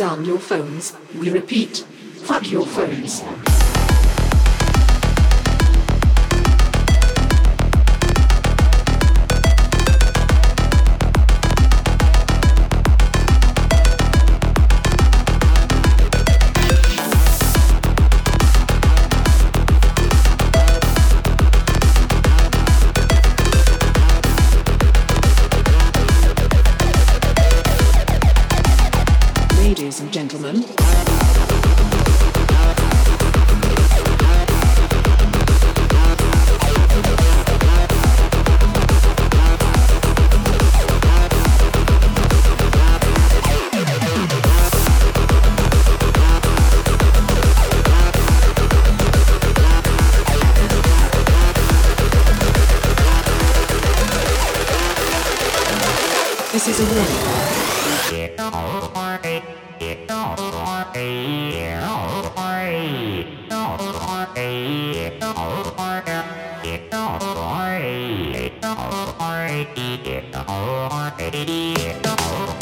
Down your phones. We repeat, fuck your phones. This is a warning.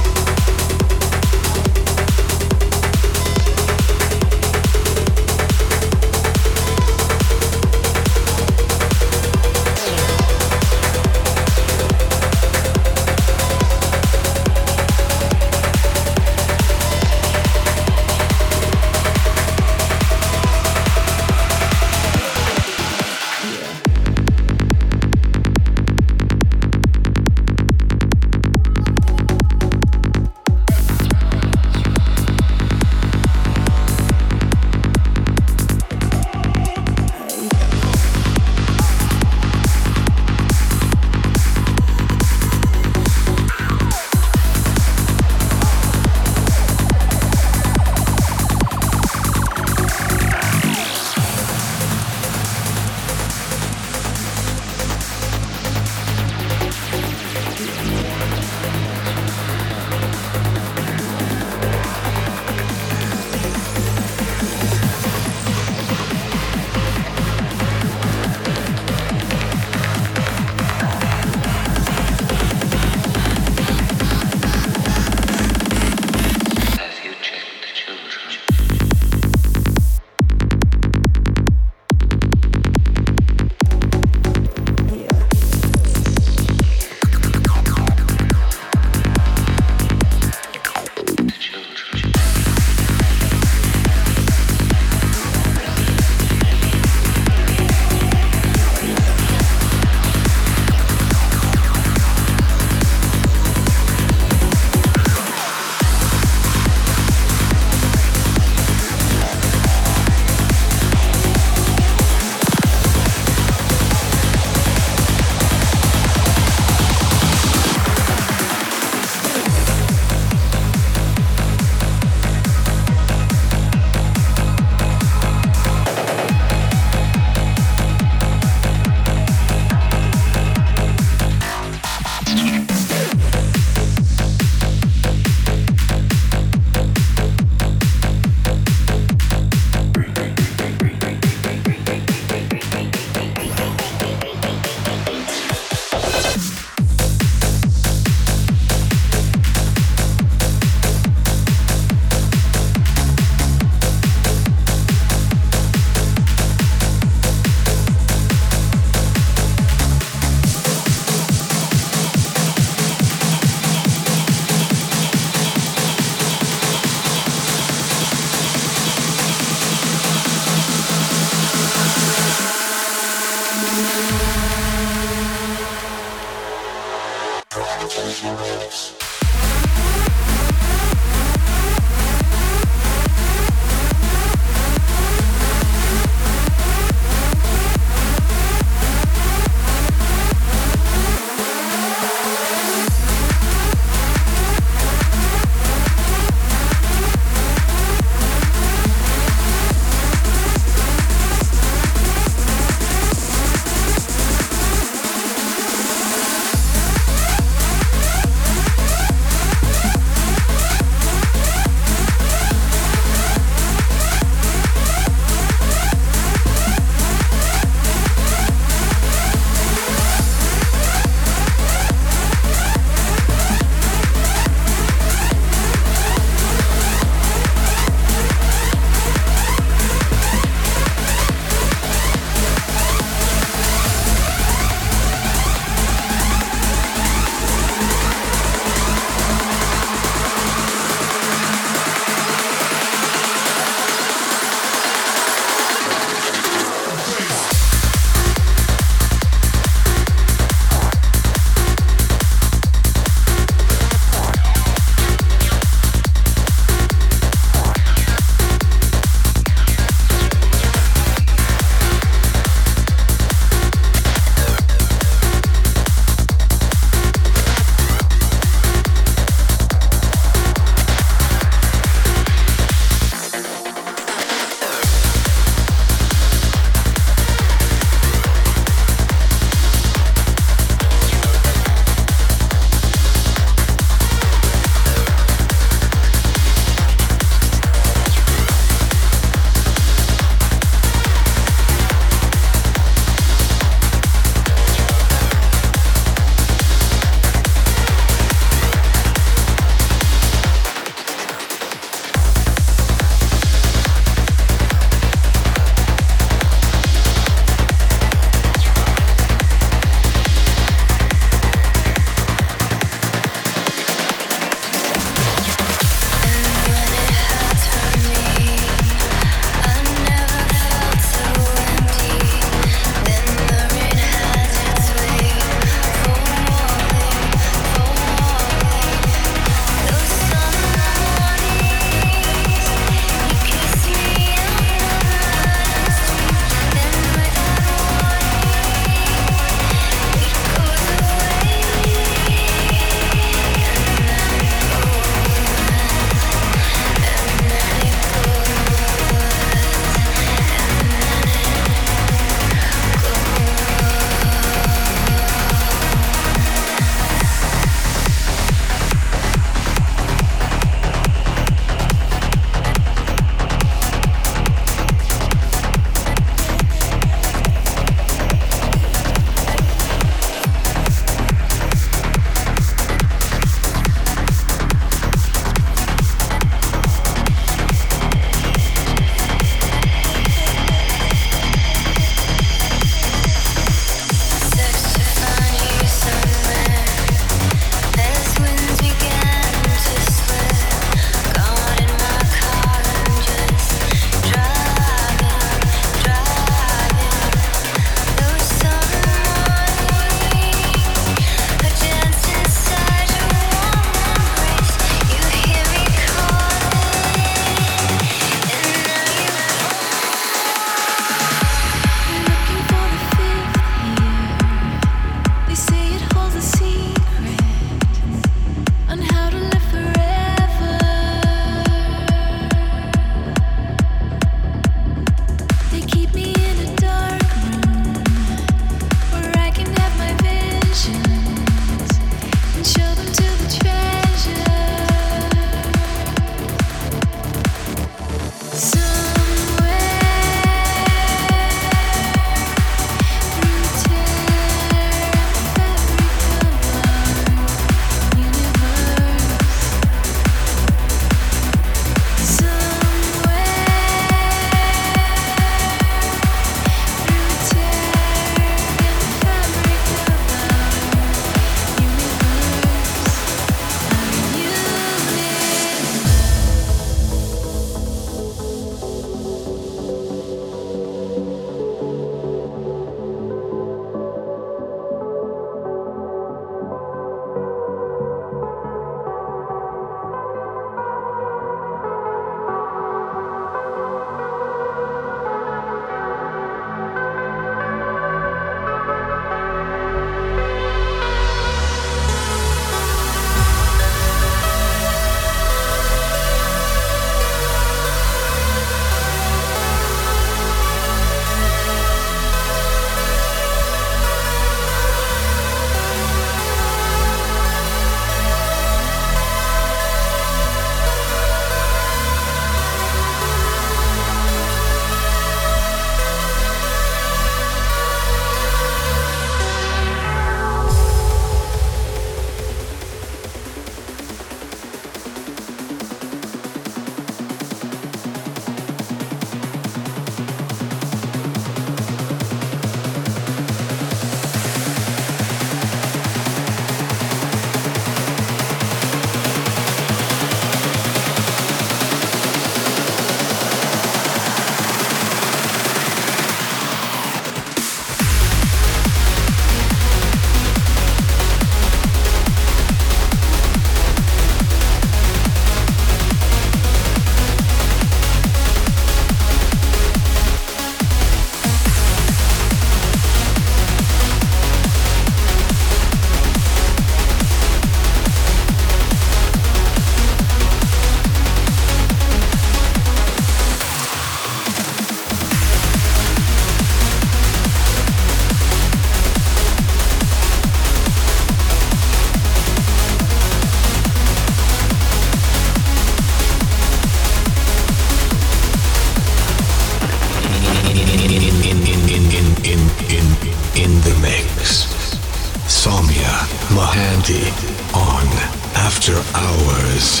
After Hours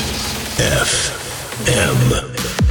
FM.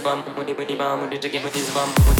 Bum, money, money, mom, to give it his bum,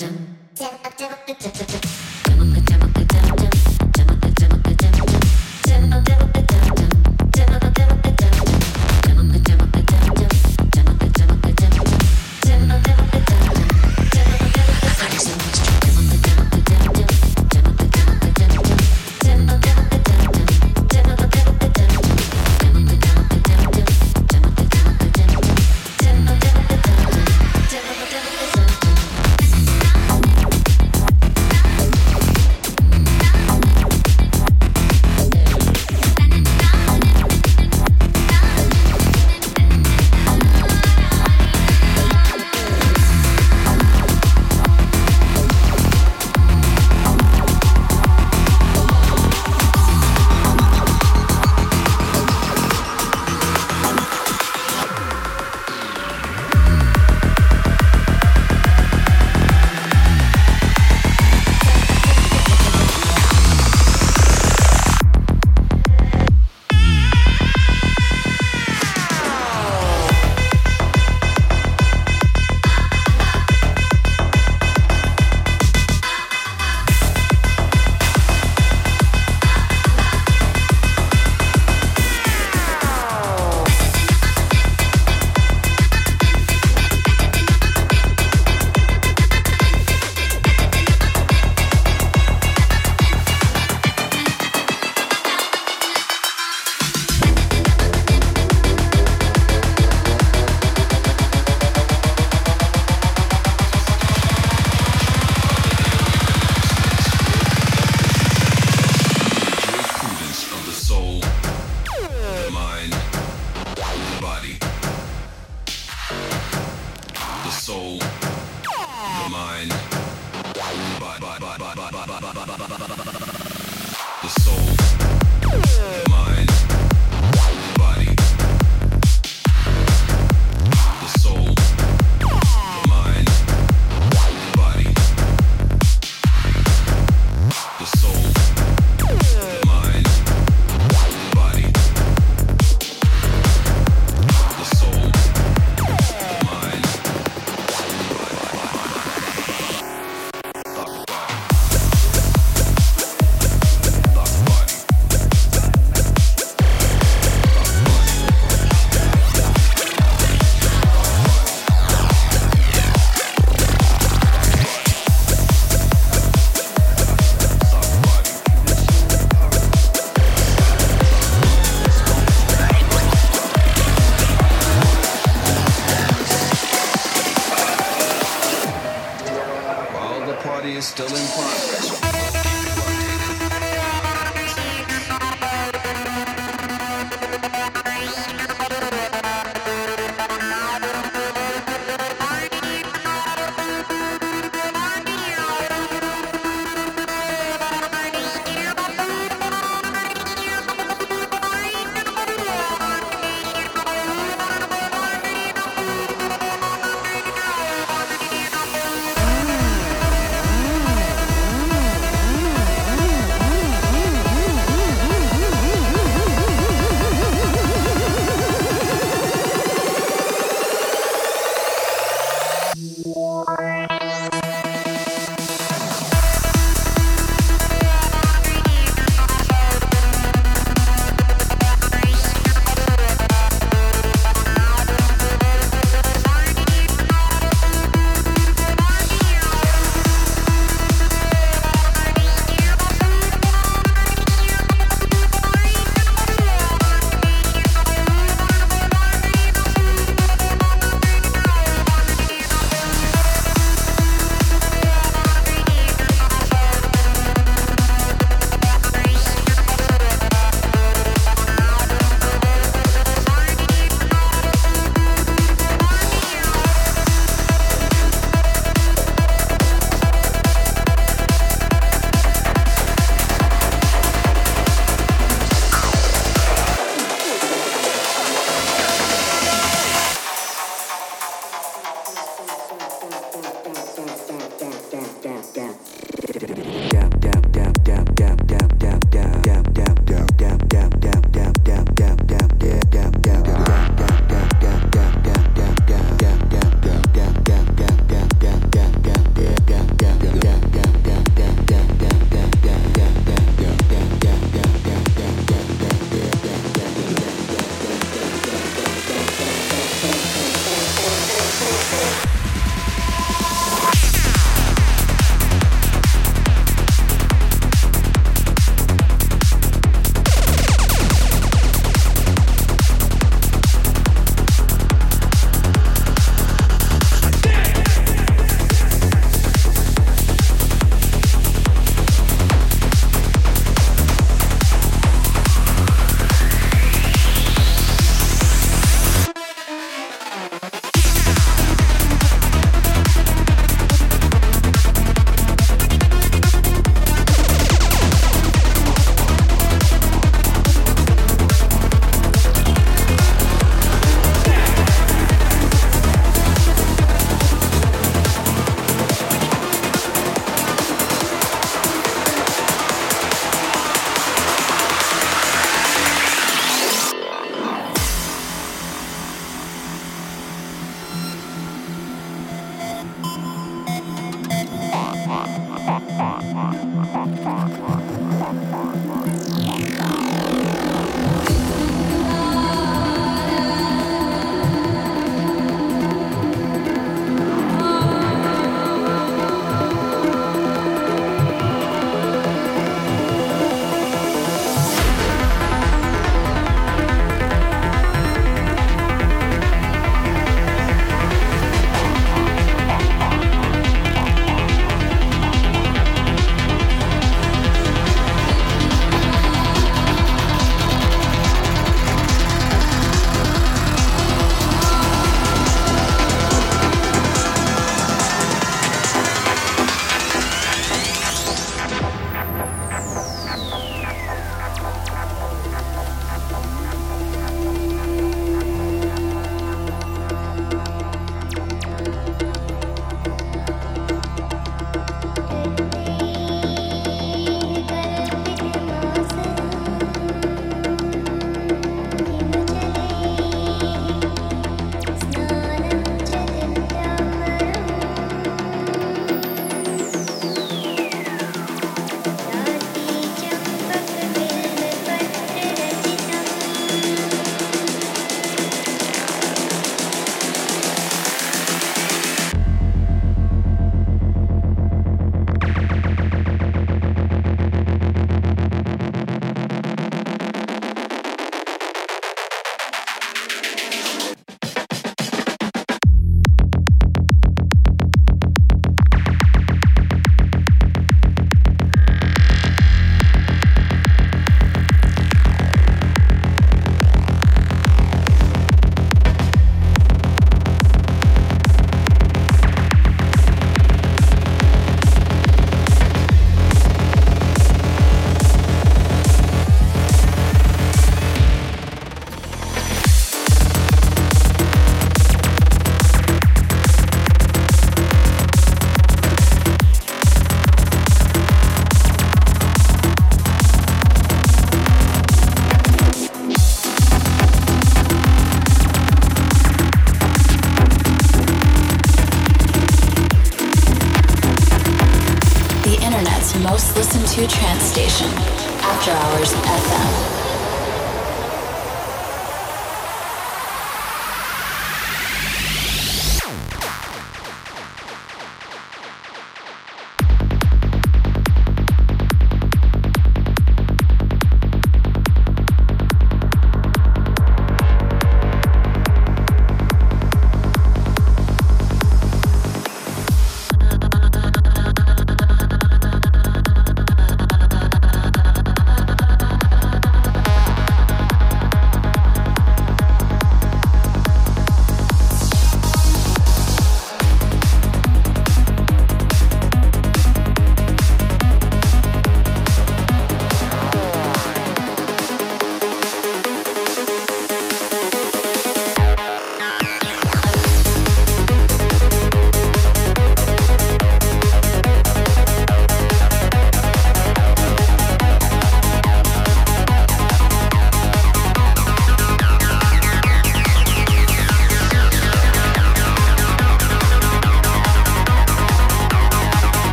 dun.